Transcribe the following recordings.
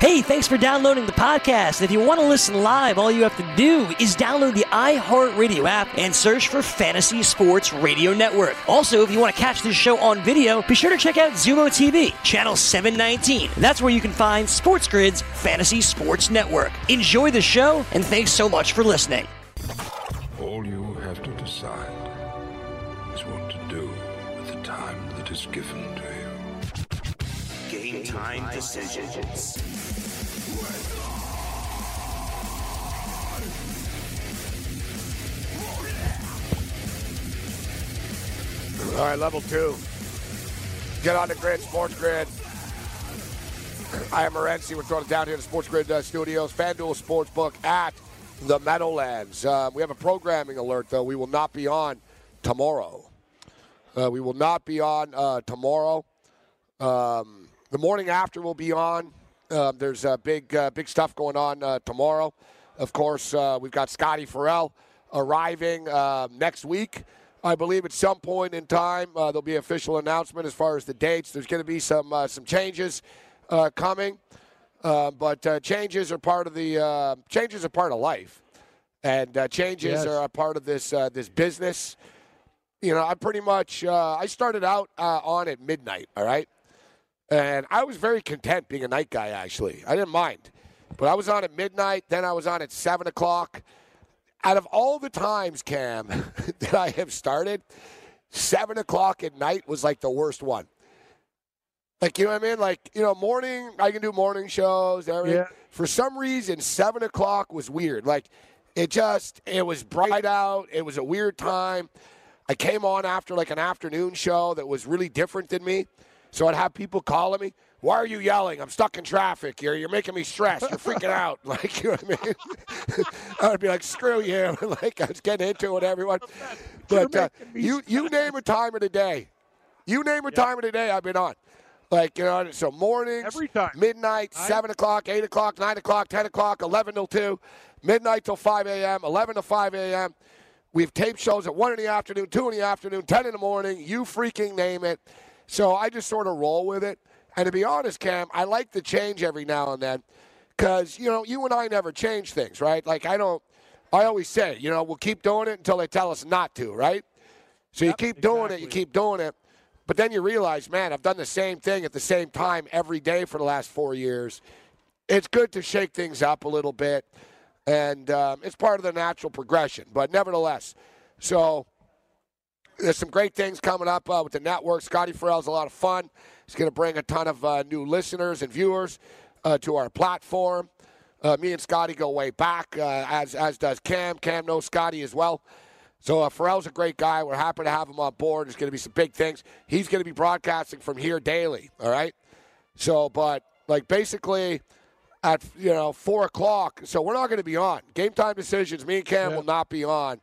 Hey, thanks for downloading the podcast. If you want to listen live, all you have to do is download the iHeartRadio app and search for Fantasy Sports Radio Network. Also, if you want to catch this show on video, be sure to check out Xumo TV, channel 719. That's where you can find Sports Grid's Fantasy Sports Network. Enjoy the show, and thanks so much for listening. All you have to decide is what to do with the time that is given to you. Game time decisions. All right, level two. Get on the grid, Sports Grid. I am Morency. We're throwing it down here the Sports Grid uh, studios, FanDuel Sportsbook at the Meadowlands. Uh, we have a programming alert, though. We will not be on tomorrow. Uh, we will not be on uh, tomorrow. Um, the morning after we'll be on. Um, there's uh, big, uh, big stuff going on tomorrow. Of course, we've got Scotty Ferrall arriving uh, next week. I believe at some point in time uh, there'll be official announcement as far as the dates. There's going to be some uh, some changes uh, coming, uh, but uh, changes are part of the uh, changes are part of life, and uh, changes Yes. are a part of this uh, this business. You know, I pretty much uh, I started out uh, on at midnight. All right, and I was very content being a night guy. Actually, I didn't mind, but I was on at midnight. Then I was on at seven o'clock out of all the times, Cam, that I have started, seven o'clock at night was like the worst one. Like, you know what I mean? Like, you know, morning, I can do morning shows, everything. Yeah. For some reason, seven o'clock was weird. Like, it just, it was bright out. It was a weird time. I came on after like an afternoon show that was really different than me. So I'd have people calling me, why are you yelling? I'm stuck in traffic. You're, you're making me stressed. You're freaking out. Like, you know what I mean? I would be like, screw you. like, I was getting into it, everyone. But uh, you, you name a time of the day. You name a time of the day I've been on. Like, you know, so mornings, Every time. midnight, I- 7 o'clock, 8 o'clock, 9 o'clock, 10 o'clock, 11 till 2, midnight till 5 a.m., 11 to 5 a.m. We've taped shows at 1 in the afternoon, 2 in the afternoon, 10 in the morning. You freaking name it. So I just sort of roll with it. And to be honest, Cam, I like to change every now and then because, you know, you and I never change things, right? Like, I don't, I always say, you know, we'll keep doing it until they tell us not to, right? So you Yep, keep doing it, you keep doing it. But then you realize, man, I've done the same thing at the same time every day for the last four years. It's good to shake things up a little bit, and um, it's part of the natural progression. But nevertheless, so there's some great things coming up uh, with the network. Scotty Ferrall's a lot of fun. He's going to bring a ton of uh, new listeners and viewers uh, to our platform. Uh, me and Scotty go way back, uh, as as does Cam. Cam knows Scotty as well. So uh, Ferrall's a great guy. We're happy to have him on board. There's going to be some big things. He's going to be broadcasting from here daily. All right. So, but like basically at you know four o'clock. So we're not going to be on game time decisions. Me and Cam Yeah. will not be on.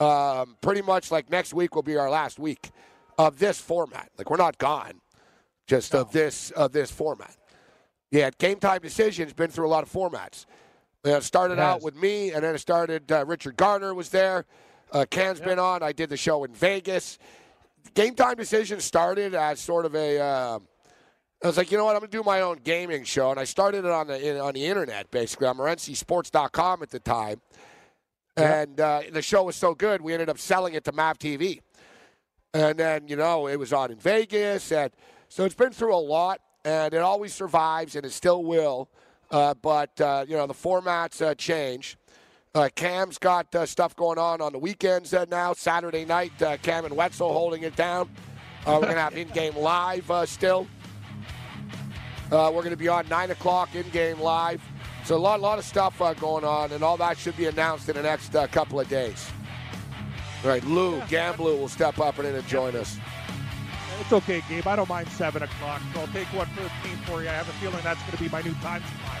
Um, pretty much like next week will be our last week of this format. Like we're not gone, just of this of this format. Yeah, game time decisions been through a lot of formats. Uh, it started It out with me, and then it started. Uh, Richard Garner was there. Uh, Cam's been on. I did the show in Vegas. Game time decisions started as sort of a. Uh, I was like, you know what? I'm going to do my own gaming show, and I started it on the in, on the internet. Basically, on MorencySports.com at the time, and uh, the show was so good, we ended up selling it to Mav TV, and then you know it was on in Vegas, and so it's been through a lot, and it always survives, and it still will. Uh, but uh, you know the formats uh, change. Uh, Cam's got uh, stuff going on on the weekends uh, now. Saturday night, uh, Cam and Wetzel holding it down. Uh, we're gonna have in-game live uh, still. Uh, we're going to be on 9 o'clock in game live. So, a lot, lot of stuff uh, going on, and all that should be announced in the next uh, couple of days. All right, Lou Gamblu will step up and in and join us. It's okay, Gabe. I don't mind 7 o'clock. So I'll take one for team for you. I have a feeling that's going to be my new time spot.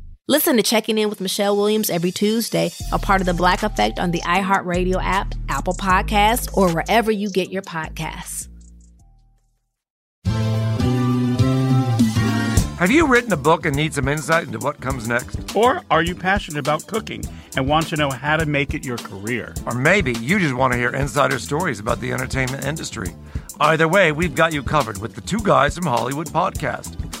Listen to Checking In with Michelle Williams every Tuesday, a part of the Black Effect on the iHeartRadio app, Apple Podcasts, or wherever you get your podcasts. Have you written a book and need some insight into what comes next? Or are you passionate about cooking and want to know how to make it your career? Or maybe you just want to hear insider stories about the entertainment industry. Either way, we've got you covered with the Two Guys from Hollywood podcast.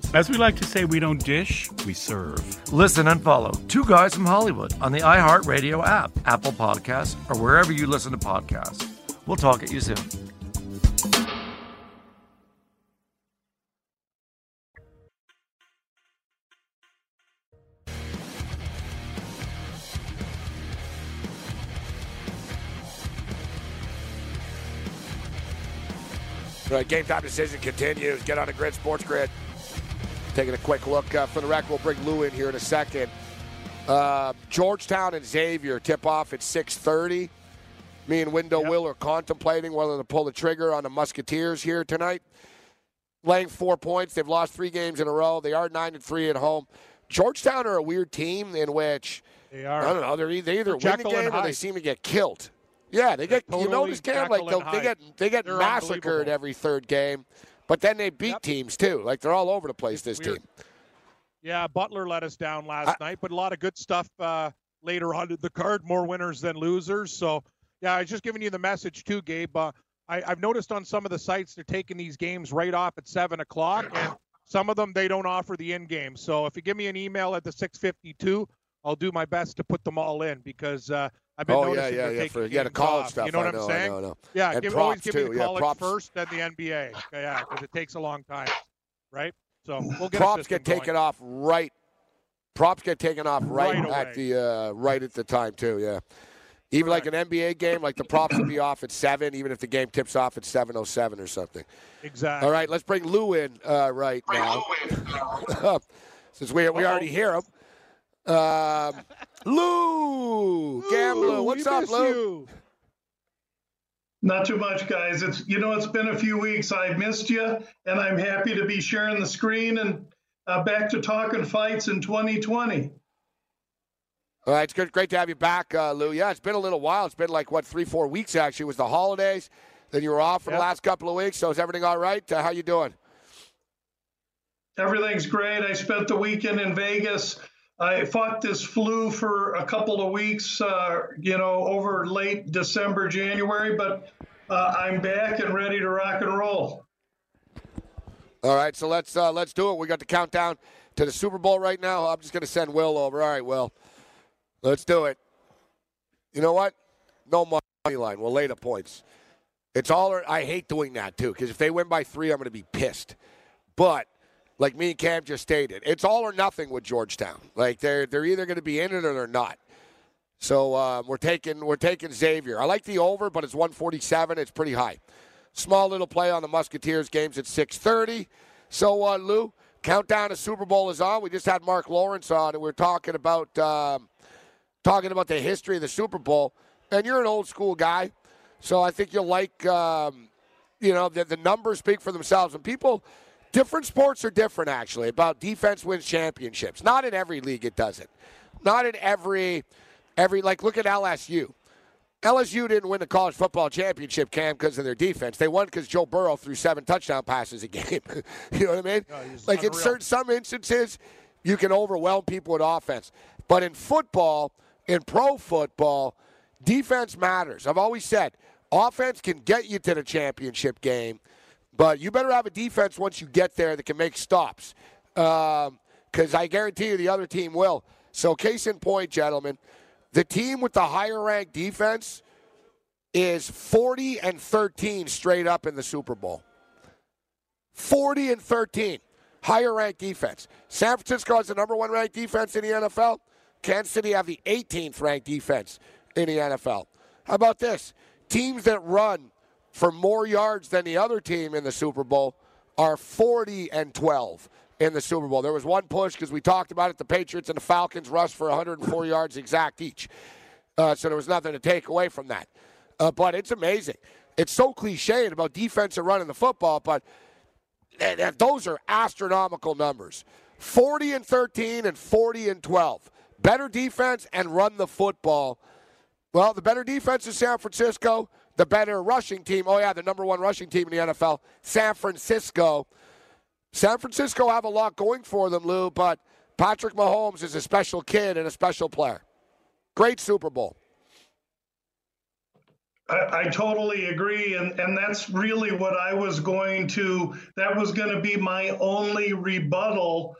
As we like to say, we don't dish, we serve. Listen and follow Two Guys from Hollywood on the iHeartRadio app, Apple Podcasts, or wherever you listen to podcasts. We'll talk at you soon. All right, game time decision continues. Get on the grid, Sports Grid. Taking a quick look uh, for the record. We'll bring Lou in here in a second. Uh, Georgetown and Xavier tip off at 6:30. Me and Window Yep. Will are contemplating whether to pull the trigger on the Musketeers here tonight. Laying four points. They've lost three games in a row. They are nine and three at home. Georgetown are a weird team in which They are. I don't know. They're either, they either win the game or they seem to get killed. Yeah, they get. you notice, Cam, like they'll- they get they get They're massacred every third game, but then they beat Yep. teams too. Like they're all over the place. It's this weird. team. Yeah, Butler let us down last night, but a lot of good stuff uh, later on the card. More winners than losers. So, yeah, I was just giving you the message too, Gabe. Uh, I, I've noticed on some of the sites they're taking these games right off at seven o'clock, and some of them they don't offer the in game. So if you give me an email at the six fifty-two, I'll do my best to put them all in because uh, I've been Oh yeah, noticing yeah, they're yeah. taking For yeah, the games college off. stuff. You know what know, I'm saying? I know, I know. Yeah, And give, always props, give me the college props. first, then the NBA. Yeah, because it takes a long time, right? So we'll get Props get taken going. off right. Props get taken off right, Right at the uh, right at the time too. Yeah. Even like an NBA game, like the props will be off at seven, even if the game tips off at seven oh seven or something. Exactly. All right, let's bring Lou in uh, right now. Since we we already hear him. Um, Lou, Gambler, Ooh, what's up, miss Lou? you. Not too much, guys. It's you know it's been a few weeks. I missed you, and I'm happy to be sharing the screen and uh, back to talking fights in 2020. All right, it's good, great to have you back, uh, Lou. Yeah, it's been a little while. It's been like what three, four weeks actually. It was the holidays. Then you were off for the last couple of weeks. So is everything all right? Uh, how you doing? Everything's great. I spent the weekend in Vegas. I fought this flu for a couple of weeks, uh, you know, over late December, January, but uh, I'm back and ready to rock and roll. All right, so let's uh, let's do it. We got the countdown to the Super Bowl right now. I'm just going to send Will over. All right, Will, let's do it. You know what? No money line. We'll lay the points. It's all. I hate doing that too because if they win by three, I'm going to be pissed. But like me and Cam just stated. It's all or nothing with Georgetown. Like they're they're either going to be in it or they're not. So uh, we're taking we're taking Xavier. I like the over, but it's 147. It's pretty high. Small little play on the Musketeers games at 6:30. So uh, Lou, countdown to Super Bowl is on. We just had Mark Lawrence on, and we are talking about um, talking about the history of the Super Bowl. And you're an old school guy, so I think you'll like. Um, you know, the, the numbers speak for themselves. And people, different sports are different, actually, about defense wins championships. Not in every league it doesn't. Not in every, every like, look at LSU. LSU didn't win the college football championship, Cam, because of their defense. They won because Joe Burrow threw seven touchdown passes a game. you know what I mean? No, like unreal. in certain some instances, you can overwhelm people with offense. But in football, in pro football, defense matters. I've always said offense can get you to the championship game, but you better have a defense once you get there that can make stops. Because um, I guarantee you the other team will. So, case in point, gentlemen, the team with the higher ranked defense is 40 and 13 straight up in the Super Bowl. 40 and 13. Higher ranked defense. San Francisco has the number one ranked defense in the NFL. Kansas City have the 18th ranked defense in the NFL. How about this? Teams that run for more yards than the other team in the Super Bowl are 40 and 12 in the Super Bowl. There was one push because we talked about it. The Patriots and the Falcons rushed for 104 yards exact each. Uh, so there was nothing to take away from that. Uh, but it's amazing. It's so cliche about defense and running the football, but th- th- those are astronomical numbers 40 and 13 and 40 and 12. Better defense and run the football. Well, the better defense is San Francisco. The better rushing team, oh, yeah, the number one rushing team in the NFL, San Francisco. San Francisco have a lot going for them, Lou, but Patrick Mahomes is a special kid and a special player. Great Super Bowl. I, I totally agree, and and that's really what I was going to. That was going to be my only rebuttal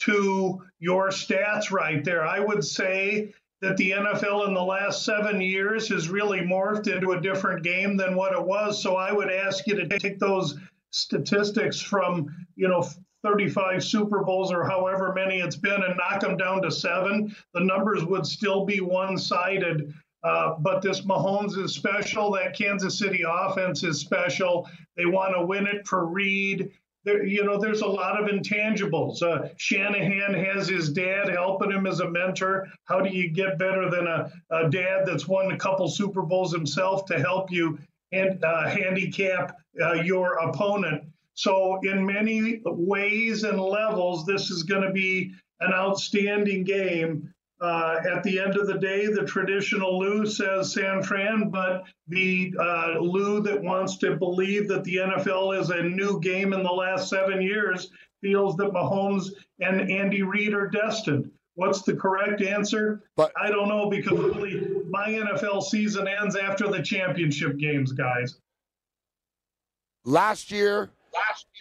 to your stats right there. I would say that the NFL in the last seven years has really morphed into a different game than what it was. So I would ask you to take those statistics from, you know, 35 Super Bowls or however many it's been and knock them down to seven. The numbers would still be one sided. Uh, but this Mahomes is special. That Kansas City offense is special. They want to win it for Reid there, you know, there's a lot of intangibles. Uh, Shanahan has his dad helping him as a mentor. How do you get better than a, a dad that's won a couple Super Bowls himself to help you and uh, handicap uh, your opponent? So, in many ways and levels, this is going to be an outstanding game. Uh, at the end of the day, the traditional Lou says San Fran, but the uh, Lou that wants to believe that the NFL is a new game in the last seven years feels that Mahomes and Andy Reid are destined. What's the correct answer? But I don't know because really my NFL season ends after the championship games, guys. Last year,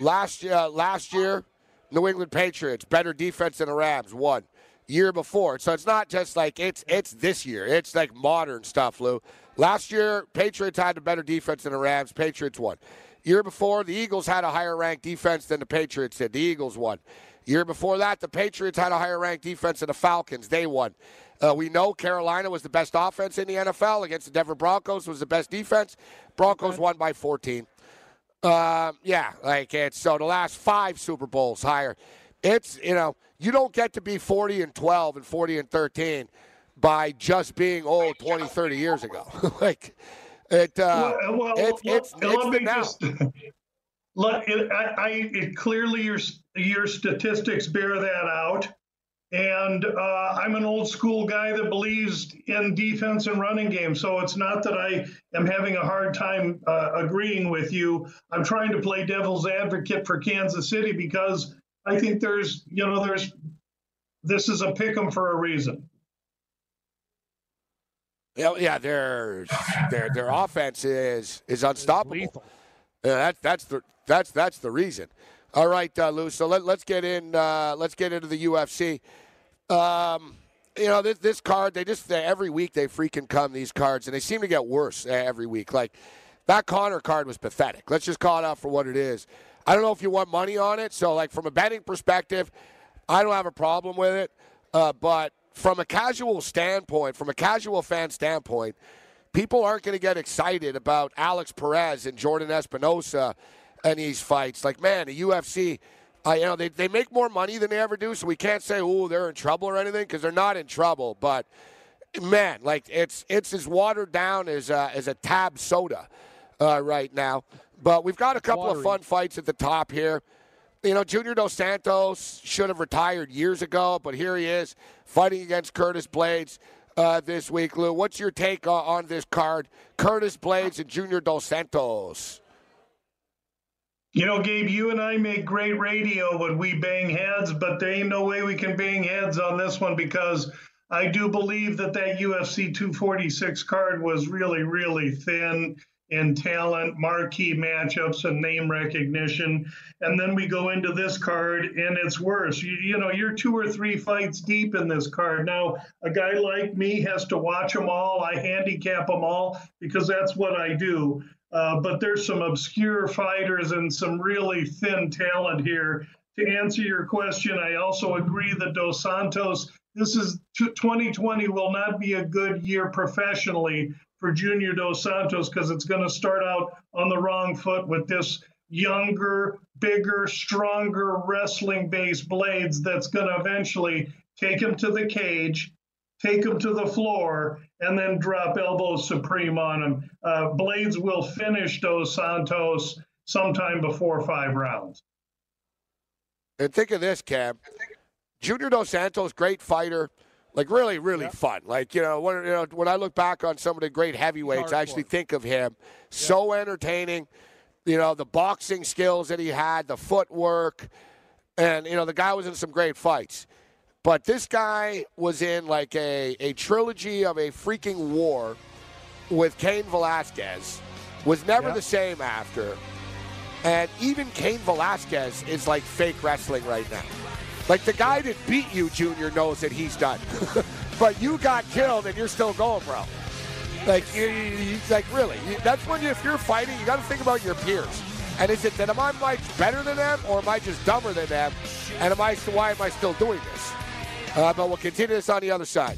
last year, uh, last year, New England Patriots better defense than the Rams won year before. So it's not just like it's it's this year. It's like modern stuff, Lou. Last year, Patriots had a better defense than the Rams. Patriots won. Year before, the Eagles had a higher ranked defense than the Patriots did. The Eagles won. Year before that, the Patriots had a higher ranked defense than the Falcons. They won. Uh, we know Carolina was the best offense in the NFL against the Denver Broncos was the best defense. Broncos won by 14. Uh, yeah, like it's so the last five Super Bowls higher. It's you know you don't get to be 40 and 12 and 40 and 13 by just being old 20, 30 years ago. like it, uh, well, well, it's, well, it's, let it's me now. just let it, I, I it, clearly your your statistics bear that out. And uh, I'm an old school guy that believes in defense and running game. So it's not that I am having a hard time uh, agreeing with you. I'm trying to play devil's advocate for Kansas City because I think there's, you know, there's, this is a pick 'em for a reason. Yeah, yeah, their their their offense is is unstoppable. Yeah, that, that's the that's that's the reason. All right, uh, Lou. So let, let's get in. Uh, let's get into the UFC. Um, you know this this card. They just they, every week they freaking come these cards, and they seem to get worse every week. Like that Conor card was pathetic. Let's just call it out for what it is. I don't know if you want money on it. So, like from a betting perspective, I don't have a problem with it. Uh, but from a casual standpoint, from a casual fan standpoint, people aren't going to get excited about Alex Perez and Jordan Espinosa and these fights. Like, man, the UFC, uh, you know, they, they make more money than they ever do, so we can't say, oh, they're in trouble or anything because they're not in trouble. But man, like it's it's as watered down as uh, as a tab soda uh, right now. But we've got a couple Watery. of fun fights at the top here. You know, Junior Dos Santos should have retired years ago, but here he is fighting against Curtis Blaydes uh, this week. Lou, what's your take on, on this card? Curtis Blaydes and Junior Dos Santos. You know, Gabe, you and I make great radio when we bang heads, but there ain't no way we can bang heads on this one because I do believe that that UFC 246 card was really, really thin in talent, marquee matchups, and name recognition. And then we go into this card, and it's worse. You, you know, you're two or three fights deep in this card. Now, a guy like me has to watch them all. I handicap them all because that's what I do. Uh, but there's some obscure fighters and some really thin talent here. To answer your question, I also agree that Dos Santos, this is 2020 will not be a good year professionally for Junior Dos Santos because it's going to start out on the wrong foot with this younger, bigger, stronger wrestling based Blaydes that's going to eventually take him to the cage, take him to the floor, and then drop elbow supreme on him. Uh, Blaydes will finish Dos Santos sometime before five rounds. And think of this, Cam. Junior Dos Santos, great fighter. Like really, really fun. Like you know, when, you know, when I look back on some of the great heavyweights, I actually think of him. So entertaining. You know, the boxing skills that he had, the footwork, and you know, the guy was in some great fights. But this guy was in like a, a trilogy of a freaking war with Cain Velasquez. Was never the same after. And even Cain Velasquez is like fake wrestling right now. Like the guy that beat you, Junior, knows that he's done. but you got killed and you're still going, bro. Like, you, you, like really, you, that's when you, if you're fighting, you got to think about your peers. And is it that am I much better than them, or am I just dumber than them? And am I why am I still doing this? Uh, but we'll continue this on the other side.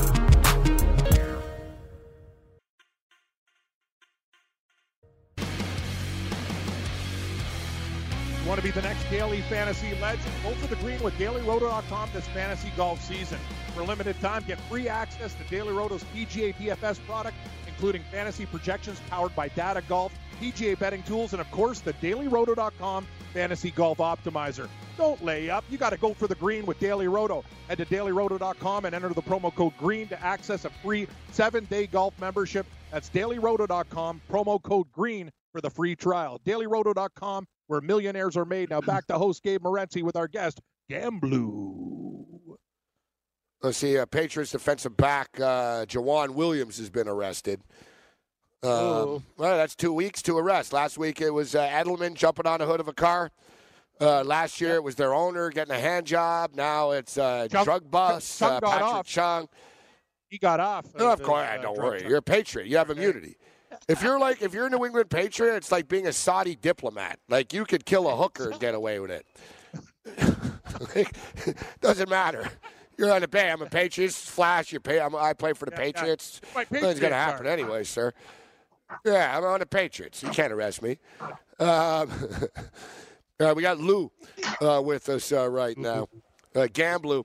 To be the next daily fantasy legend? Go for the green with dailyroto.com this fantasy golf season. For limited time, get free access to Daily Roto's PGA DFS product, including fantasy projections powered by Data Golf, PGA betting tools, and of course, the dailyroto.com fantasy golf optimizer. Don't lay up. You got to go for the green with Daily Roto. Head to dailyroto.com and enter the promo code GREEN to access a free seven day golf membership. That's dailyroto.com, promo code GREEN for the free trial. Dailyroto.com, where millionaires are made. Now back to host Gabe Morency with our guest, Gamblu. Let's see. Uh, Patriots defensive back uh, Jawan Williams has been arrested. Um, Oh. well, that's two weeks to arrest. Last week it was uh, Edelman jumping on the hood of a car. Uh, last year it was their owner getting a hand job. Now it's uh, Chung- drug bust. Chung uh, got Patrick off. Chung. He got off. No, of course, uh, don't worry. charge. You're a patriot. You have immunity. If you're like, if you're a New England Patriot, it's like being a Saudi diplomat. Like you could kill a hooker and get away with it. Doesn't matter. You're on the bay. I'm a Patriots. Flash. You pay. I'm, I play for the Yeah, yeah. Patriots. My Nothing's gonna happen anyway, sir. Yeah, I'm on the Patriots. You can't arrest me. Um, uh, we got Lou uh, with us uh, right now. Uh, Gamblu.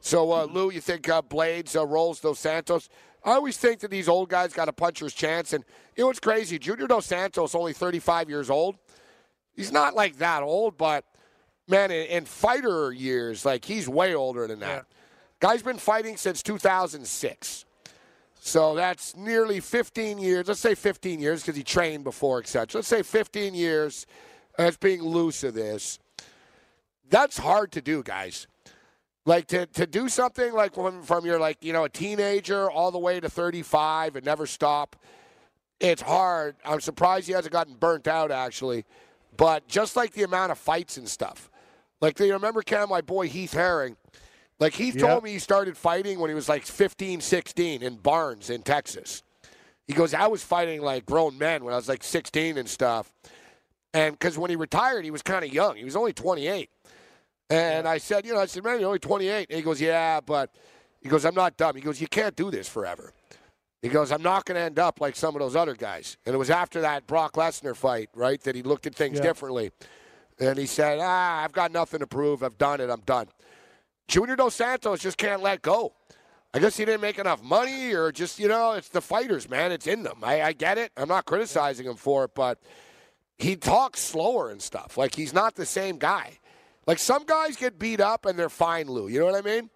So, uh, Lou, you think uh, Blaydes uh, rolls Dos Santos? I always think that these old guys got a puncher's chance. And you know what's crazy? Junior Dos Santos only 35 years old. He's not like that old, but man, in, in fighter years, like he's way older than that. Guy's been fighting since 2006. So that's nearly 15 years. Let's say 15 years because he trained before, etc. Let's say 15 years as being loose of this. That's hard to do, guys. Like to, to do something like from, from your like you know a teenager all the way to 35 and never stop. It's hard. I'm surprised he hasn't gotten burnt out actually, but just like the amount of fights and stuff. Like you remember, Cam, my boy Heath Herring. Like Heath Yep. told me he started fighting when he was like 15, 16 in Barnes in Texas. He goes, I was fighting like grown men when I was like 16 and stuff. And because when he retired, he was kind of young. He was only 28. And I said, you know, I said, man, you're only 28. And he goes, yeah, but he goes, I'm not dumb. He goes, you can't do this forever. He goes, I'm not going to end up like some of those other guys. And it was after that Brock Lesnar fight, right, that he looked at things Yeah. differently. And he said, ah, I've got nothing to prove. I've done it. I'm done. Junior Dos Santos just can't let go. I guess he didn't make enough money, or just, you know, it's the fighters, man. It's in them. I, I get it. I'm not criticizing him for it, but he talks slower and stuff. Like he's not the same guy. Like some guys get beat up and they're fine, Lou. You know what I mean?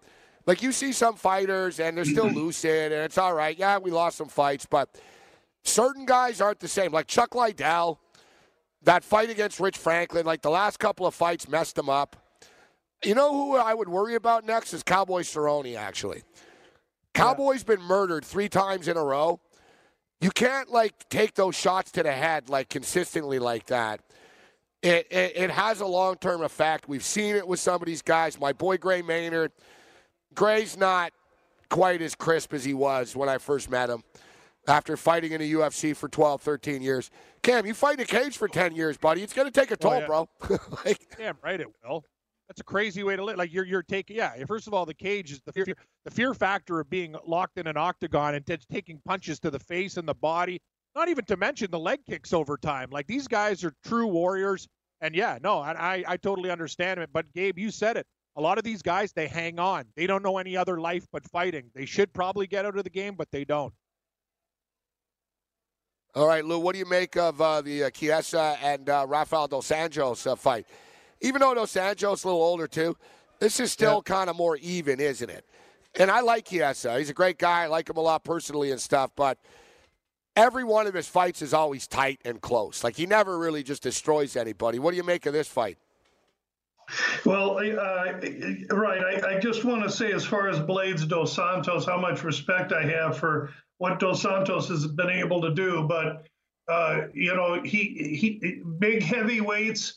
Like you see some fighters and they're still lucid and it's all right. Yeah, we lost some fights, but certain guys aren't the same. Like Chuck Liddell, that fight against Rich Franklin, like the last couple of fights messed him up. You know who I would worry about next is Cowboy Cerrone, actually. Cowboy's been murdered three times in a row. You can't like take those shots to the head like consistently like that. It it, it has a long term effect. We've seen it with some of these guys. My boy Gray Maynard. Gray's not quite as crisp as he was when I first met him after fighting in the UFC for 12, 13 years. Cam, you fight in a cage for 10 years, buddy. It's going to take a oh, toll, Oh, yeah. bro. like, Damn right it will. That's a crazy way to live. Like you're you're taking yeah. First of all, the cage is the fear the fear factor of being locked in an octagon and just taking punches to the face and the body. Not even to mention the leg kicks over time. Like these guys are true warriors. And yeah, no, I I, totally understand it. But Gabe, you said it. A lot of these guys they hang on. They don't know any other life but fighting. They should probably get out of the game, but they don't. All right, Lou, what do you make of uh, the uh, Chiesa and uh, Rafael Dos Anjos uh, fight? Even though Dos Anjos is a little older, too, this is still kind of more even, isn't it? And I like Chiesa. He's a great guy. I like him a lot personally and stuff, but every one of his fights is always tight and close. Like, he never really just destroys anybody. What do you make of this fight? Well, uh, right. I, I just want to say, as far as Blaydes Dos Santos, how much respect I have for what Dos Santos has been able to do. But uh, you know, he he big heavyweights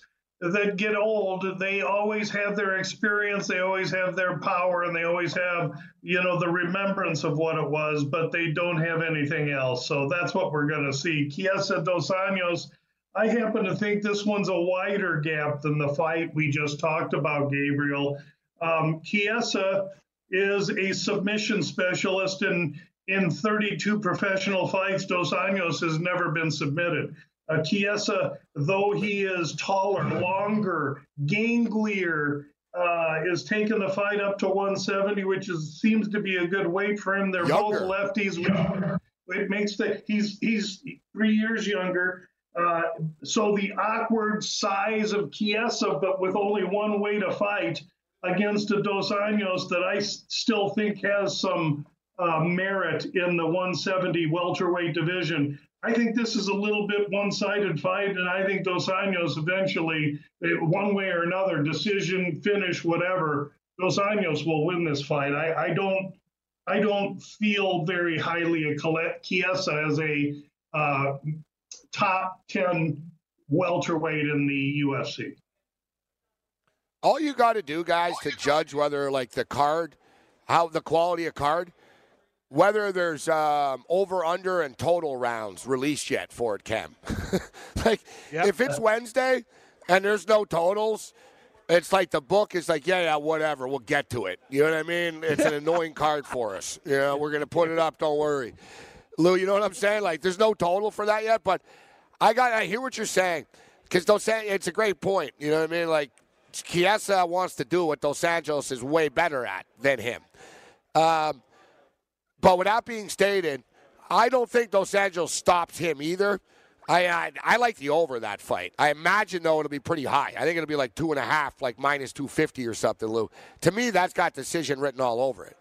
that get old, they always have their experience, they always have their power, and they always have you know the remembrance of what it was, but they don't have anything else. So that's what we're going to see. Chiesa Dos Anjos. I happen to think this one's a wider gap than the fight we just talked about, Gabriel. Um, is a submission specialist, and in 32 professional fights, Dos Anjos has never been submitted. Uh, Chiesa, though he is taller, longer, ganglier, uh, is taking the fight up to 170, which is seems to be a good weight for him. They're Younger. both lefties. Which, it makes the he's he's three years younger. Uh, so the awkward size of Chiesa, but with only one way to fight against a Dos Anjos that I s- still think has some uh, merit in the 170 welterweight division. I think this is a little bit one-sided fight, and I think Dos Anjos eventually, eh, one way or another, decision, finish, whatever, Dos Anjos will win this fight. I, I don't, I don't feel very highly of Chiesa as a uh, top 10 welterweight in the UFC. All you got to do, guys, to judge whether like the card, how the quality of card, whether there's um, over, under, and total rounds released yet for it, Cam. like Yep. if it's Wednesday and there's no totals, it's like the book is like, yeah, yeah, whatever, we'll get to it. You know what I mean? It's an annoying card for us. You know, we're gonna put it up. Don't worry, Lou. You know what I'm saying? Like, there's no total for that yet, but I got. I hear what you're saying because Dos An- it's a great point. You know what I mean? Like, Chiesa wants to do what Dos Anjos is way better at than him. Um, but with that being stated, I don't think Dos Anjos stops him either. I, I I like the over that fight. I imagine though it'll be pretty high. I think it'll be like two and a half, like minus two fifty or something. Lou, to me that's got decision written all over it.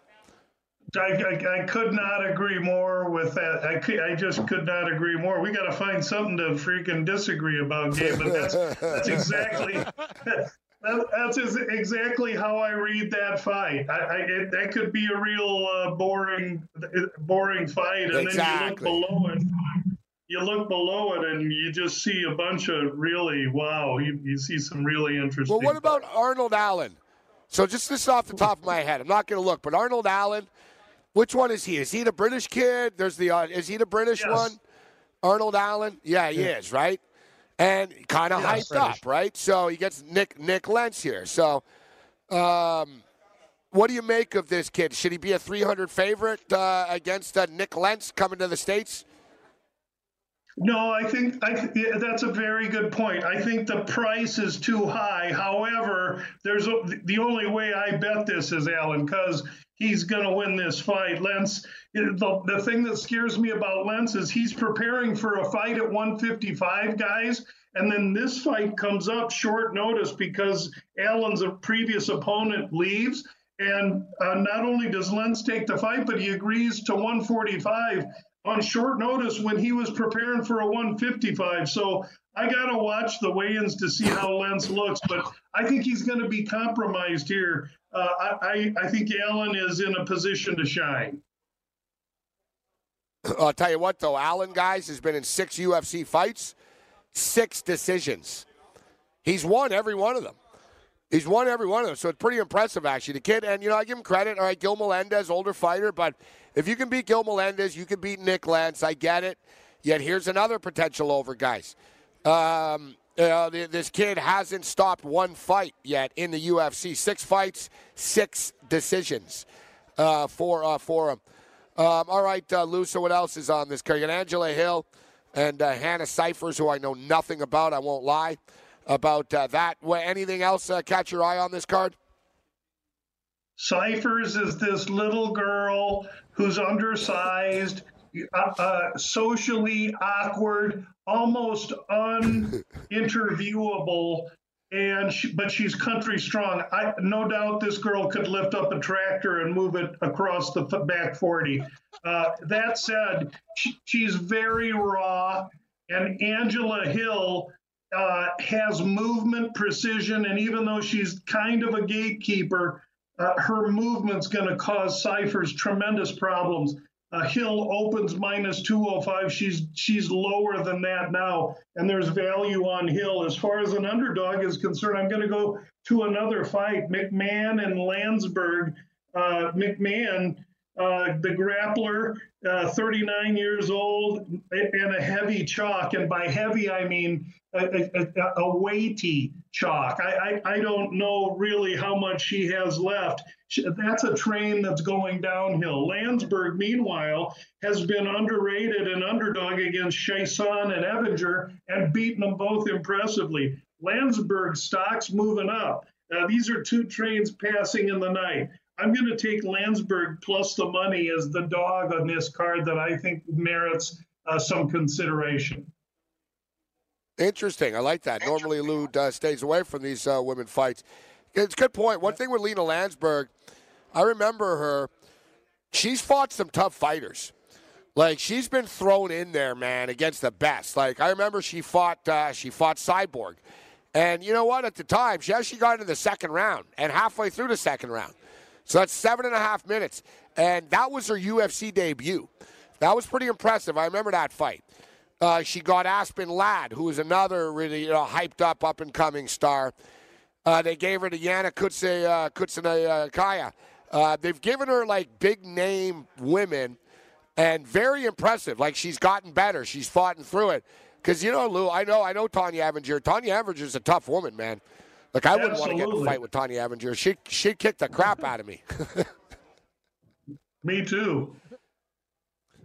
I, I, I could not agree more with that. I, I just could not agree more. We got to find something to freaking disagree about, Gabe. But that's, that's exactly that's exactly how I read that fight. I, I, it, that could be a real uh, boring, boring fight, and exactly. then you look below it. You look below it, and you just see a bunch of really wow. You, you see some really interesting. Well, what about Arnold Allen? So just this off the top of my head, I'm not going to look, but Arnold Allen, which one is he? Is he the British kid? There's the uh, is he the British Yes. one? Arnold Allen? Yeah, he is, right? And kind of Yes. hyped up, right? So he gets Nick Nick Lentz here. So, um, what do you make of this kid? Should he be a 300 favorite uh, against uh, Nick Lentz coming to the states? No, I think I th- yeah, that's a very good point. I think the price is too high. However, there's a, the only way I bet this is Allen because he's going to win this fight. Lentz, the, the thing that scares me about Lentz is he's preparing for a fight at 155, guys. And then this fight comes up short notice because Allen's a previous opponent leaves. And uh, not only does Lentz take the fight, but he agrees to 145 on short notice when he was preparing for a 155. So I got to watch the weigh-ins to see how Lentz looks, but I think he's going to be compromised here. Uh, I, I, think Allen is in a position to shine. I'll tell you what, though, Allen, guys, has been in six UFC fights, six decisions. He's won every one of them. He's won every one of them, so it's pretty impressive, actually. The kid, and, you know, I give him credit. All right, Gil Melendez, older fighter, but if you can beat Gil Melendez, you can beat Nick Lentz. I get it. Yet here's another potential over, guys. Um, th- this kid hasn't stopped one fight yet in the UFC. Six fights, six decisions uh, for uh, for him. Um, all right, uh, Lou. So what else is on this card? You got Angela Hill and uh, Hannah Cifers, who I know nothing about. I won't lie about uh, that. Anything else uh, catch your eye on this card? Cifers is this little girl who's undersized, uh, uh, socially awkward, almost uninterviewable, and she, but she's country strong. I no doubt this girl could lift up a tractor and move it across the back forty. Uh, that said, she, she's very raw, and Angela Hill uh, has movement precision, and even though she's kind of a gatekeeper, uh, her movement's going to cause Cifers tremendous problems. Uh, Hill opens minus 205. She's she's lower than that now, and there's value on Hill. As far as an underdog is concerned, I'm going to go to another fight: McMann and Länsberg. Uh, McMann, uh, the grappler, uh, 39 years old, and a heavy chalk. And by heavy, I mean a, a, a weighty chalk. I, I, I don't know really how much she has left. That's a train that's going downhill. Länsberg, meanwhile, has been underrated and underdog against Chiasson and Evinger and beaten them both impressively. Länsberg stocks moving up. Uh, these are two trains passing in the night. I'm going to take Länsberg plus the money as the dog on this card that I think merits uh, some consideration. Interesting. I like that. Normally, Lou uh, stays away from these uh, women fights. It's a good point. One thing with Lina Länsberg, I remember her. She's fought some tough fighters. Like she's been thrown in there, man, against the best. Like I remember she fought uh, she fought Cyborg, and you know what? At the time, she actually got into the second round, and halfway through the second round, so that's seven and a half minutes, and that was her UFC debut. That was pretty impressive. I remember that fight. Uh, she got Aspen Ladd, who was another really you know, hyped up, up and coming star. Uh, they gave her to Yana Kutse, uh. Uh, they've given her like big name women and very impressive. Like she's gotten better. She's fought through it. Because you know, Lou, I know, I know Tonya Evinger. Tonya Evinger is a tough woman, man. Like I wouldn't want to get in a fight with Tonya Evinger. She she'd kick the crap out of me. Me too.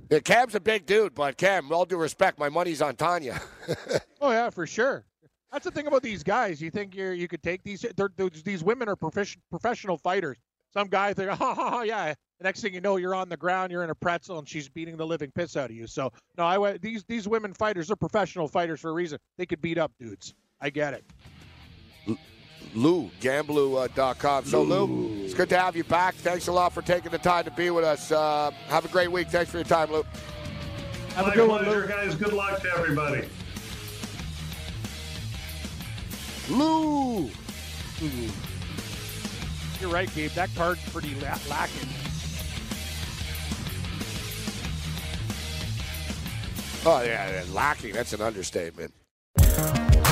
yeah, Cam's a big dude, but Cam, with all due respect, my money's on Tonya. Oh yeah, for sure. That's the thing about these guys. You think you're you could take these? They're, they're- these women are profession, professional fighters. Some guy think, ha ha ha, yeah. The next thing you know, you're on the ground, you're in a pretzel, and she's beating the living piss out of you. So no, I wa- these these women fighters are professional fighters for a reason. They could beat up dudes. I get it. Lou, Gamblu.com. So, Lou, it's good to have you back. Thanks a lot for taking the time to be with us. Uh, have a great week. Thanks for your time, Lou. Have My a good one, Lou. guys. Good luck to everybody. Lou Ooh. You're right, Gabe. That card's pretty la- lacking. Oh yeah, lacking. That's an understatement.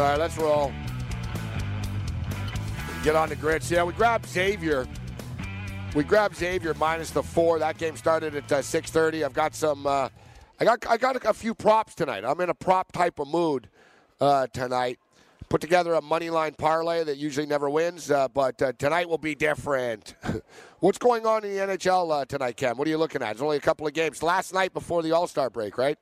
All right, let's roll. Get on the grits. Yeah, we grabbed Xavier. We grabbed Xavier minus the four. That game started at uh, six thirty. I've got some. Uh, I got I got a, a few props tonight. I'm in a prop type of mood uh, tonight. Put together a money line parlay that usually never wins, uh, but uh, tonight will be different. What's going on in the NHL uh, tonight, Cam? What are you looking at? It's only a couple of games. Last night before the All Star break, right?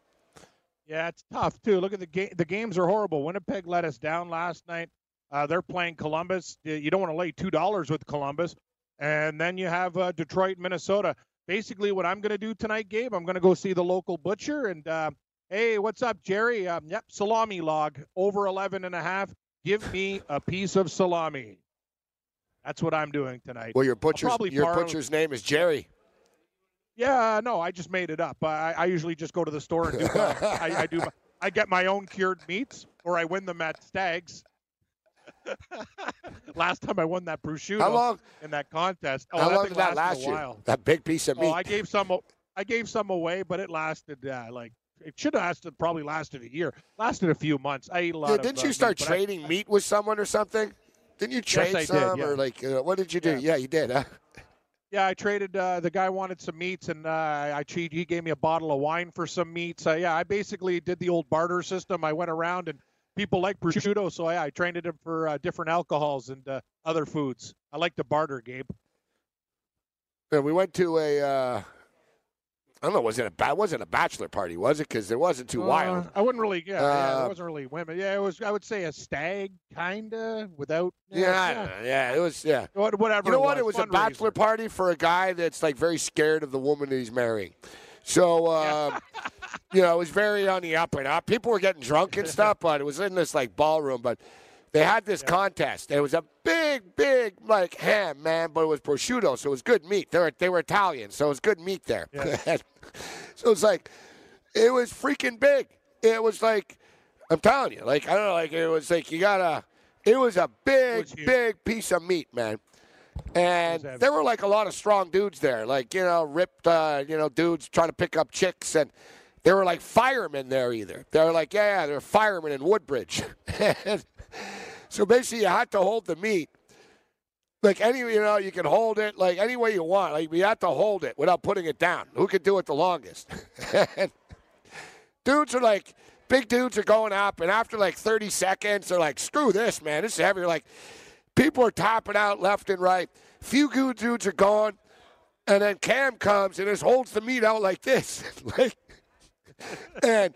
Yeah, it's tough too. Look at the game. The games are horrible. Winnipeg let us down last night. Uh, they're playing Columbus. You don't want to lay two dollars with Columbus, and then you have uh, Detroit, Minnesota. Basically, what I'm going to do tonight, Gabe, I'm going to go see the local butcher and uh, hey, what's up, Jerry? Um, yep, salami log over 11 and a half. Give me a piece of salami. That's what I'm doing tonight. Well, your butcher's your butcher's name is Jerry. Yeah, no, I just made it up. I, I usually just go to the store and do. Uh, I, I do. my- I get my own cured meats, or I win them at Stags. Last time I won that prosciutto How long- in that contest. Oh, How that long did that last a you? while. That big piece of meat. Oh, I gave some. I gave some away, but it lasted uh, like it should have lasted probably lasted a year. Lasted a few months. I ate a lot Yeah, didn't uh, you start meat, but I- trading meat with someone or something? Didn't you Yes, trade did, some yeah. or like uh, what did you do? Yeah, you did. Huh? Yeah, I traded. Uh, the guy wanted some meats, and uh, I cheated. He gave me a bottle of wine for some meats. Uh, yeah, I basically did the old barter system. I went around, and people like prosciutto, so I, I traded him for uh, different alcohols and uh, other foods. I like to barter, Gabe. Yeah, we went to a. Uh, I don't know. Was it a ba- wasn't a bachelor party? Was it? Because it wasn't too Uh, wild. I wouldn't really. Yeah, yeah, Uh, it wasn't really women. Yeah, it was. I would say a stag, kinda, without. Yeah, I don't yeah, it was. Yeah, Whatever. You know what? It was a bachelor party for a guy that's like very scared of the woman that he's marrying. So, uh, you know, it was very on the up and up. People were getting drunk and stuff, but it was in this like ballroom. But they had this contest. It was a big, big like ham, man, but it was prosciutto, so it was good meat. They were they were Italian, so it was good meat there. so it's like it was freaking big. It was like I'm telling you, like I don't know, like it was like you gotta. It was a big, big piece of meat, man. And there were like a lot of strong dudes there, like you know, ripped, uh, you know, dudes trying to pick up chicks, and there were like firemen there either. They were like, yeah, yeah, they're firemen in Woodbridge. And so basically, you had to hold the meat. Like any, you know, you can hold it like any way you want. Like you have to hold it without putting it down. Who can do it the longest? Dudes are like, big dudes are going up, and after like 30 seconds, they're like, screw this, man. This is heavy. Like, people are topping out left and right. Few good dudes are gone, and then Cam comes and just holds the meat out like this. like, and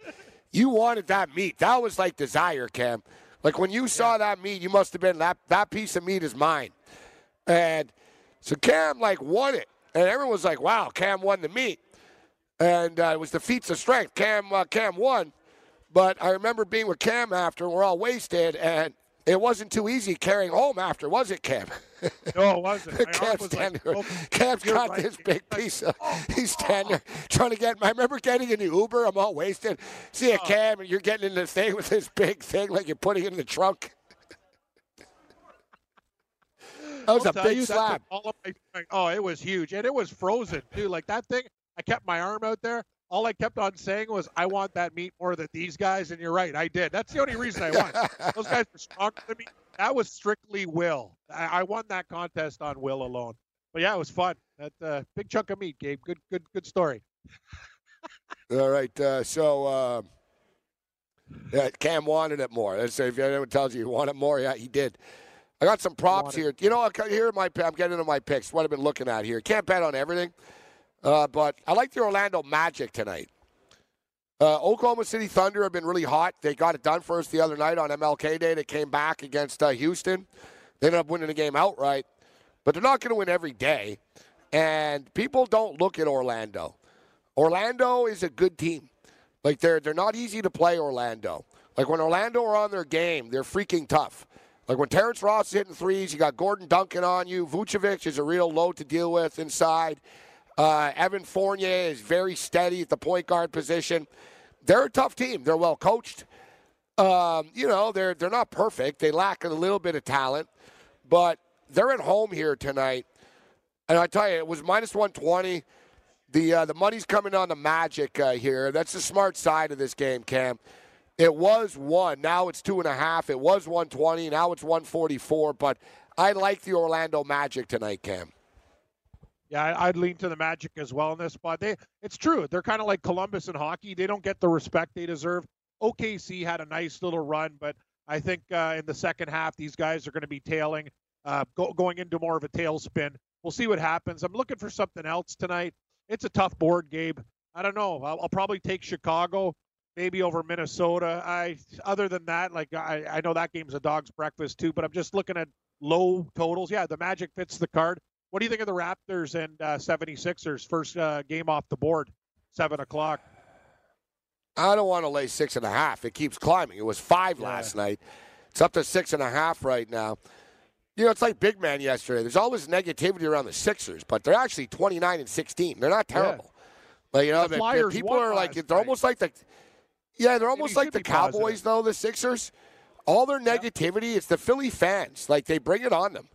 you wanted that meat. That was like desire, Cam. Like when you saw that meat, you must have been that that piece of meat is mine. And so Cam like won it, and everyone was like, "Wow, Cam won the meat." And uh, it was the feats of strength. Cam uh, Cam won, but I remember being with Cam after. and We're all wasted, and it wasn't too easy carrying home after, was it, Cam? No, it wasn't. Cam's was standing like, oh, Cam's got right. this big piece of. Oh, he's oh. standing there trying to get. I remember getting in the Uber. I'm all wasted. See a Cam, oh. and you're getting in the thing with this big thing, like you're putting it in the trunk. That was I'll a big you, that's slab. all of my- oh, it was huge, and it was frozen too. Like that thing, I kept my arm out there. All I kept on saying was, "I want that meat more than these guys," and you're right, I did. That's the only reason I won. Those guys were stronger than me. That was strictly will. I, I won that contest on will alone. But yeah, it was fun. That uh, big chunk of meat, Gabe. Good, good, good story. All right. Uh, so uh, yeah, Cam wanted it more. Let's say if anyone tells you he wanted more, yeah, he did. I got some props here. You know, here are my I'm getting into my picks. What I've been looking at here. Can't bet on everything, uh, but I like the Orlando Magic tonight. Uh, Oklahoma City Thunder have been really hot. They got it done for us the other night on MLK Day. They came back against uh, Houston. They ended up winning the game outright, but they're not going to win every day. And people don't look at Orlando. Orlando is a good team. Like they're they're not easy to play. Orlando. Like when Orlando are on their game, they're freaking tough. Like when Terrence Ross is hitting threes, you got Gordon Duncan on you. Vucevic is a real load to deal with inside. Uh, Evan Fournier is very steady at the point guard position. They're a tough team. They're well coached. Um, you know, they're they're not perfect. They lack a little bit of talent, but they're at home here tonight. And I tell you, it was minus 120. The uh, the money's coming on the Magic uh, here. That's the smart side of this game, Cam. It was one. Now it's two and a half. It was 120. Now it's 144. But I like the Orlando Magic tonight, Cam. Yeah, I'd lean to the Magic as well in this spot. They, it's true. They're kind of like Columbus in hockey. They don't get the respect they deserve. OKC had a nice little run, but I think uh, in the second half, these guys are going to be tailing, uh, go, going into more of a tailspin. We'll see what happens. I'm looking for something else tonight. It's a tough board, Gabe. I don't know. I'll, I'll probably take Chicago, maybe over Minnesota. I, other than that, like I, I know that game's a dog's breakfast too, but I'm just looking at low totals. Yeah, the Magic fits the card. What do you think of the Raptors and uh, 76ers? First uh, game off the board, 7 o'clock. I don't want to lay six and a half. It keeps climbing. It was five last night. It's up to six and a half right now. You know, it's like Big Man yesterday. There's all this negativity around the Sixers, but they're actually 29 and 16. They're not terrible. Like you know, The the- people are like they're almost like the yeah, they're almost like the be positive. Cowboys though. The Sixers, all their negativity, it's the Philly fans. Like they bring it on them.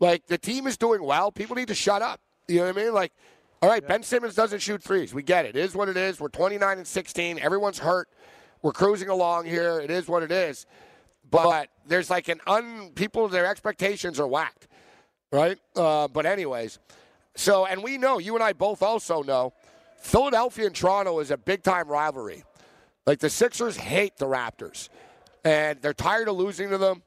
Like the team is doing well. People need to shut up. You know what I mean? Like, all right, Ben Simmons doesn't shoot threes. We get it. It is what it is. We're 29 and 16. Everyone's hurt. We're cruising along here. It is what it is. But there's like an un people their expectations are whacked, right? Uh, but anyways, so and we know you and I both also know Philadelphia and Toronto is a big time rivalry. Like the Sixers hate the Raptors, and they're tired of losing to them.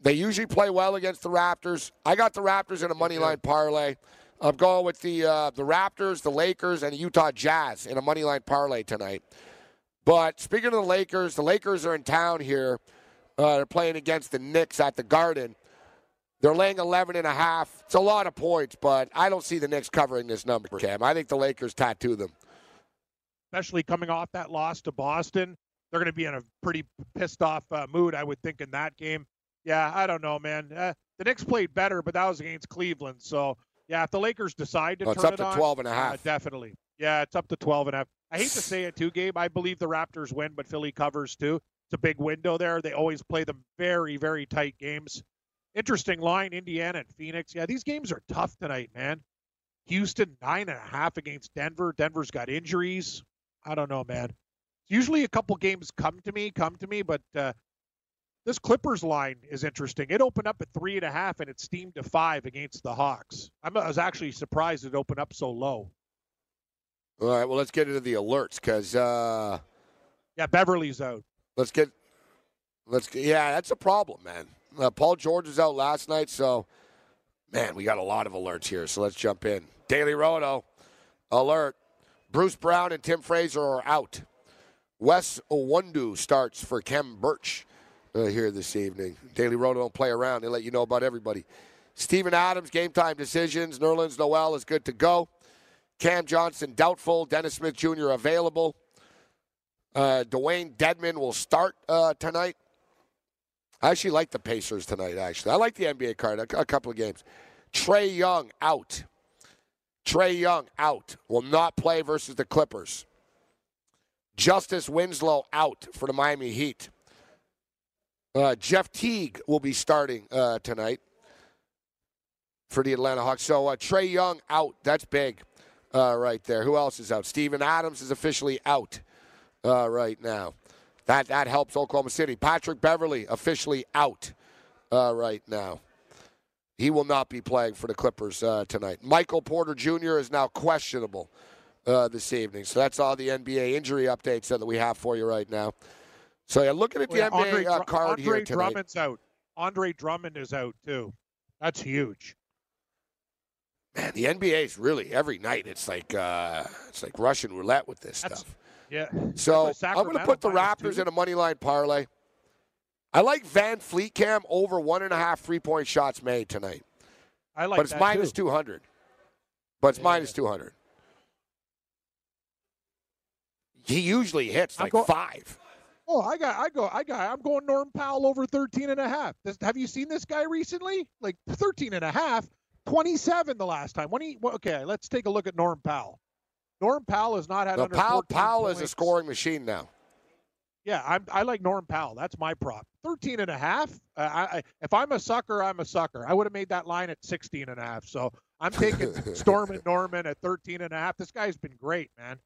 They usually play well against the Raptors. I got the Raptors in a money line parlay. I'm going with the uh, the Raptors, the Lakers, and the Utah Jazz in a money line parlay tonight. But speaking of the Lakers, the Lakers are in town here. Uh, they're playing against the Knicks at the Garden. They're laying 11 and a half. It's a lot of points, but I don't see the Knicks covering this number, Cam. I think the Lakers tattoo them. especially coming off that loss to Boston. They're going to be in a pretty pissed off uh, mood, I would think, in that game. Yeah, I don't know, man. Uh, the Knicks played better, but that was against Cleveland. So, yeah, if the Lakers decide to Oh, it's turn up to on, 12 and a uh, half. definitely. Yeah, it's up to 12 and a half. I hate to say it too, Gabe. I believe the Raptors win, but Philly covers too. It's a big window there. They always play them very, very tight games. Interesting line, Indiana and Phoenix. Yeah, these games are tough tonight, man. Houston nine and a half against Denver. Denver's got injuries. I don't know, man. Usually a couple games come to me, come to me, but uh, this Clippers line is interesting. It opened up at three and a half and it steamed to five against the Hawks. I'm, I was actually surprised it opened up so low. All right, well, let's get into the alerts because uh, Yeah, Beverley's out. let's get let's get, yeah, that's a problem, man. Uh, Paul George was out last night, so man, we got a lot of alerts here. So let's jump in. Daily Roto alert: Bruce Brown and Tim Frazier are out. Wes Iwundu starts for Khem Birch uh, here this evening. Daily Roto don't play around; they let you know about everybody. Steven Adams, game time decisions. Nerlens Noel is good to go. Cam Johnson doubtful. Dennis Smith Jr. available. Uh, Dewayne Dedmon will start uh, tonight. I actually like the Pacers tonight, actually. I like the NBA card, a, a couple of games. Trae Young out. Trae Young out. Will not play versus the Clippers. Justice Winslow out for the Miami Heat. Uh, Jeff Teague will be starting uh, tonight for the Atlanta Hawks. So uh, Trae Young out. That's big uh, right there. Who else is out? Steven Adams is officially out uh, right now. That that helps Oklahoma City. Patrick Beverley officially out uh, right now. He will not be playing for the Clippers tonight. Michael Porter Jr. is now questionable this evening. So that's all the NBA injury updates that we have for you right now. So yeah, looking at the Oh, yeah, NBA Andre, uh, card Andre here tonight. Drummond's out. Andre Drummond is out too. That's huge. Man, the NBA is really every night. It's like uh, it's like Russian roulette with this That's- stuff. Yeah. So I'm going to put the Raptors two. in a money line parlay. I like VanVleet Cam over one and a half three point shots made tonight, I like that. but it's that two hundred. But it's Yeah. minus two hundred. He usually hits like go- five. Oh, I got, I go, I got, I'm going Norm Powell over 13 and a half. Does, have you seen this guy recently? Like 13 and a half, 27 the last time. When he, well, okay, let's take a look at Norm Powell. Norm Powell has not had No, under Powell, 14 Powell is a scoring machine now. Yeah, I'm, I like Norm Powell. That's my prop. 13 and a half. Uh, I, I, if I'm a sucker, I'm a sucker. I would have made that line at 16 and a half. So I'm taking Storm and Norman at 13 and a half. This guy's been great, man.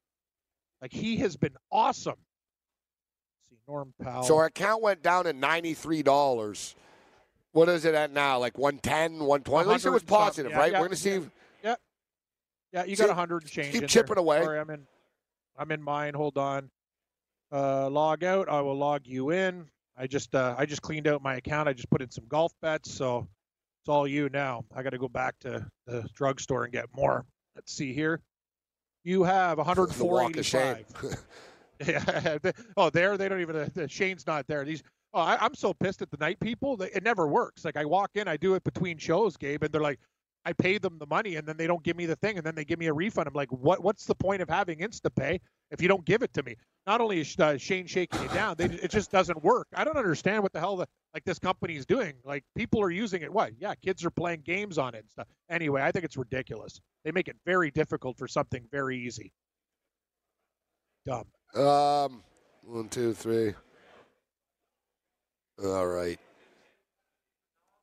Like he has been awesome. See, Norm Powell. So our account went down to ninety three dollars. What is it at now? Like 110, 120? At least it was positive, Yeah, right? yeah, We're going to see. yeah. Yeah, you See, got a hundred and change. keep in chipping there. away. Sorry, I'm in. I'm in mine. Hold on. Uh, log out. I will log you in. I just uh, I just cleaned out my account. I just put in some golf bets, so it's all you now. I got to go back to the drugstore and get more. Let's see here. You have The walk of shame. 104.85. Yeah. oh, there they don't even. Uh, Shane's not there. These. Oh, I, I'm so pissed at the night people. They, it never works. Like I walk in, I do it between shows, Gabe, and they're like, I pay them the money, and then they don't give me the thing, and then they give me a refund. I'm like, what? What's the point of having InstaPay if you don't give it to me? Not only is uh, Shane shaking it down, they, it just doesn't work. I don't understand what the hell the, like this company is doing. Like people are using it. What? Yeah, kids are playing games on it and stuff. Anyway, I think it's ridiculous. They make it very difficult for something very easy. Dumb. Um, one, two, three. All right.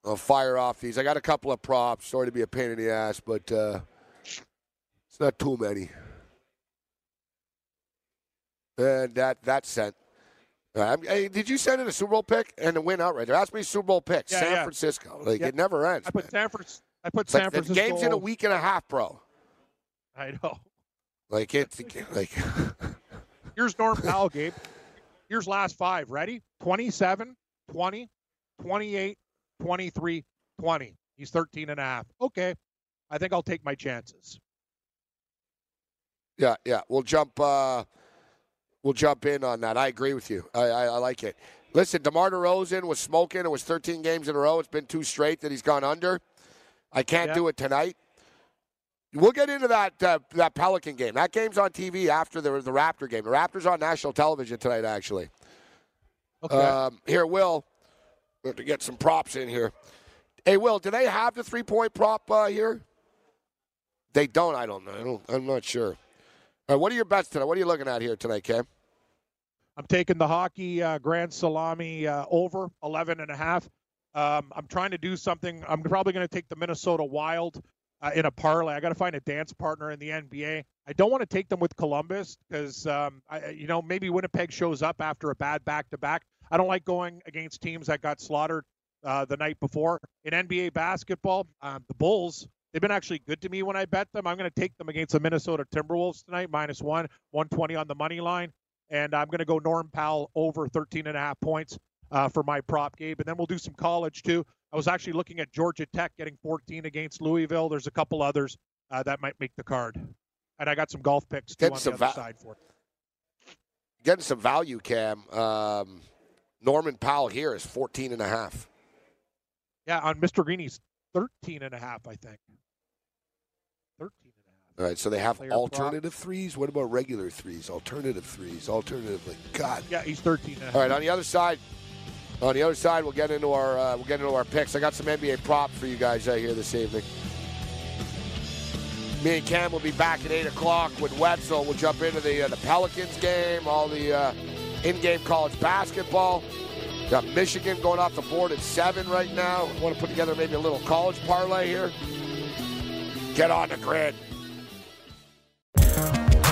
I'll fire off these. I got a couple of props. Sorry to be a pain in the ass, but uh, it's not too many. And that that's sent. Uh, hey, did you send in a Super Bowl pick and the win outright? There has to be Super Bowl pick. Yeah, San yeah. Francisco. Like Yeah. it never ends. I put. San Francisco. I put It's like San the Francisco. game's in a week and a half, bro. I know. Like it's like Here's Norm Powell, Gabe. Here's last five. Ready? 27, 20, 28, 23, 20. He's 13 and a half. Okay. I think I'll take my chances. Yeah, yeah. We'll jump. Uh, we'll jump in on that. I agree with you. I, I, I like it. Listen, DeMar DeRozan was smoking. It was 13 games in a row. It's been two straight that he's gone under. I can't Yeah. do it tonight. We'll get into that uh, that Pelican game. That game's on TV after the the Raptor game. The Raptors on national television tonight, actually. Okay. Um, here, Will, we have to get some props in here. Hey, Will, do they have the three point prop uh, here? They don't. I don't know. I don't, I'm not sure. All right, what are your bets tonight? What are you looking at here tonight, Cam? I'm taking the hockey uh, grand salami uh, over 11 and a half. Um, I'm trying to do something. I'm probably going to take the Minnesota Wild uh, in a parlay. I got to find a dance partner in the NBA. I don't want to take them with Columbus because, um, you know, maybe Winnipeg shows up after a bad back-to-back. I don't like going against teams that got slaughtered uh, the night before. In NBA basketball, um, the Bulls, they've been actually good to me when I bet them. I'm going to take them against the Minnesota Timberwolves tonight, minus one, 120 on the money line and I'm going to go Norm Powell over 13 and a half points uh, for my prop, Gabe. And then we'll do some college too. I was actually looking at Georgia Tech getting 14 against Louisville. There's a couple others uh, that might make the card, and I got some golf picks too Getting on the some other va- side for it. Getting some value, Cam. Um, Norman Powell here is 14 and a half. Yeah, on Mr. Greeny's 13 and a half, I think. 13 and a half. All right, so they have Player prop. alternative threes. What about regular threes? Alternative threes. alternatively. God. Yeah, he's 13 and a half. All right, on the other side, on the other side, we'll get into our uh, we'll get into our picks. I got some NBA props for you guys uh, here this evening. Me and Cam will be back at eight o'clock with Wetzel. We'll jump into the uh, the Pelicans game, all the uh, in-game college basketball. Got Michigan going off the board at seven right now. Want to put together maybe a little college parlay here. Get on the grid.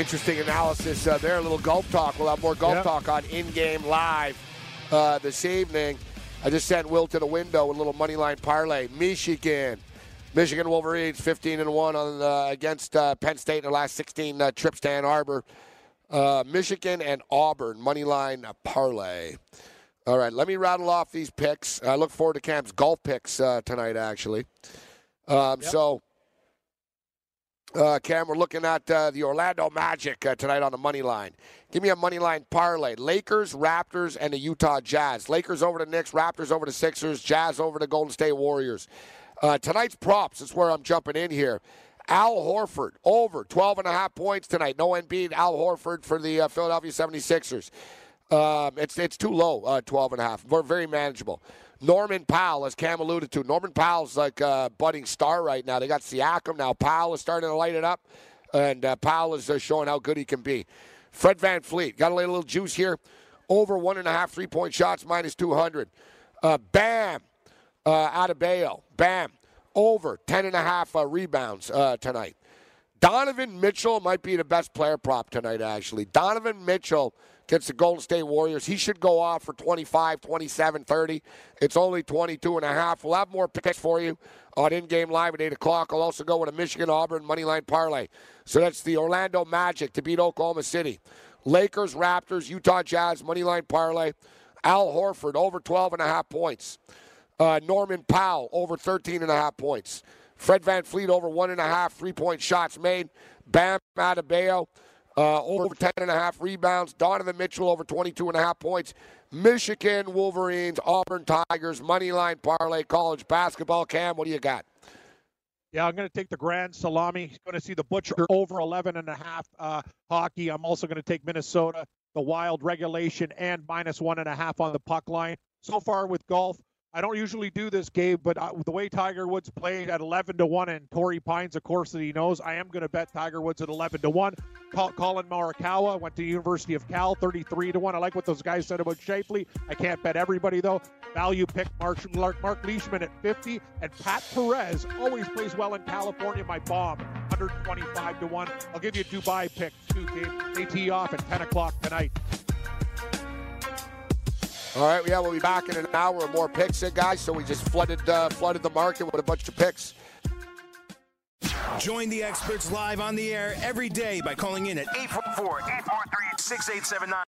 Interesting analysis uh, there. A little golf talk. We'll have more golf Yep. talk on in game live uh, this evening. I just sent Will to the window with a little money line parlay. Michigan. Michigan Wolverines 15 and 1 on uh, against uh, Penn State in their last 16 uh, trips to Ann Arbor. Uh, Michigan and Auburn money line parlay. All right, let me rattle off these picks. I look forward to Cam's golf picks uh, tonight, actually. Um, So, uh, Cam, we're looking at uh, the Orlando Magic uh, tonight on the money line. Give me a money line parlay: Lakers, Raptors, and the Utah Jazz. Lakers over the Knicks, Raptors over the Sixers, Jazz over the Golden State Warriors. Uh, tonight's props is where I'm jumping in here. Al Horford over 12 and a half points tonight. No Embiid. Al Horford for the uh, Philadelphia 76ers. Um, it's it's too low, uh, 12 and a half. Very, very manageable. Norman Powell, as Cam alluded to, Norman Powell's like a budding star right now. They got Siakam now. Powell is starting to light it up, and uh, Powell is uh, showing how good he can be. Fred VanVleet got a little juice here. Over one and a half three point shots, minus 200. Uh, Bam, uh, Adebayo. Bam, over 10 and a half uh, rebounds uh, tonight. Donovan Mitchell might be the best player prop tonight, actually. Donovan Mitchell against the Golden State Warriors. He should go off for 25, 27, 30. It's only 22 and a half. We'll have more picks for you on in-game live at 8 o'clock. I'll also go with a Michigan Auburn money line parlay. So that's the Orlando Magic to beat Oklahoma City. Lakers, Raptors, Utah Jazz money line parlay. Al Horford over 12 and a half points. Uh, Norman Powell over 13 and a half points. Fred VanVleet over one and a half three point shots made. Bam Adebayo uh, over 10 and a half rebounds. Donovan Mitchell over 22 and a half points. Michigan Wolverines, Auburn Tigers, money line parlay, college basketball. Cam, what do you got? Yeah, I'm going to take the Grand Salami. He's Going to see the Butcher over 11 and a half uh, hockey. I'm also going to take Minnesota, the Wild regulation, and minus one and a half on the puck line. So far with golf, I don't usually do this, Gabe, but uh, the way Tiger Woods played at 11 to one, and Torrey Pines, of course, that he knows, I am going to bet Tiger Woods at 11 to one. Collin Morikawa went to University of Cal, 33 to one. I like what those guys said about Shapely. I can't bet everybody though. Value pick Mark, Mark, Mark Leishman at 50, and Pat Perez always plays well in California. My bomb, 125 to one. I'll give you a Dubai pick too, Gabe. Tee off at 10 o'clock tonight. All right, yeah, we'll be back in an hour with more picks, uh, guys. So we just flooded uh, flooded the market with a bunch of picks. Join the experts live on the air every day by calling in at 844 843 6879.